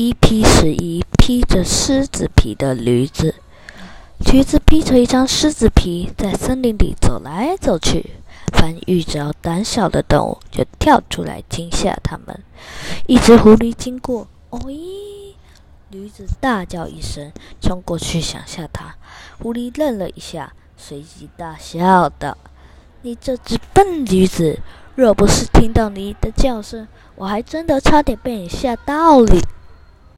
一批十一，披着狮子皮的驴子。驴子披着一张狮子皮，在森林里走来走去。凡遇着胆小的动物，就跳出来惊吓它们。一只狐狸经过，哦咦！驴子大叫一声，冲过去想吓它。狐狸愣了一下，随即大笑道：“你这只笨驴子，若不是听到你的叫声，我还真的差点被你吓到了。”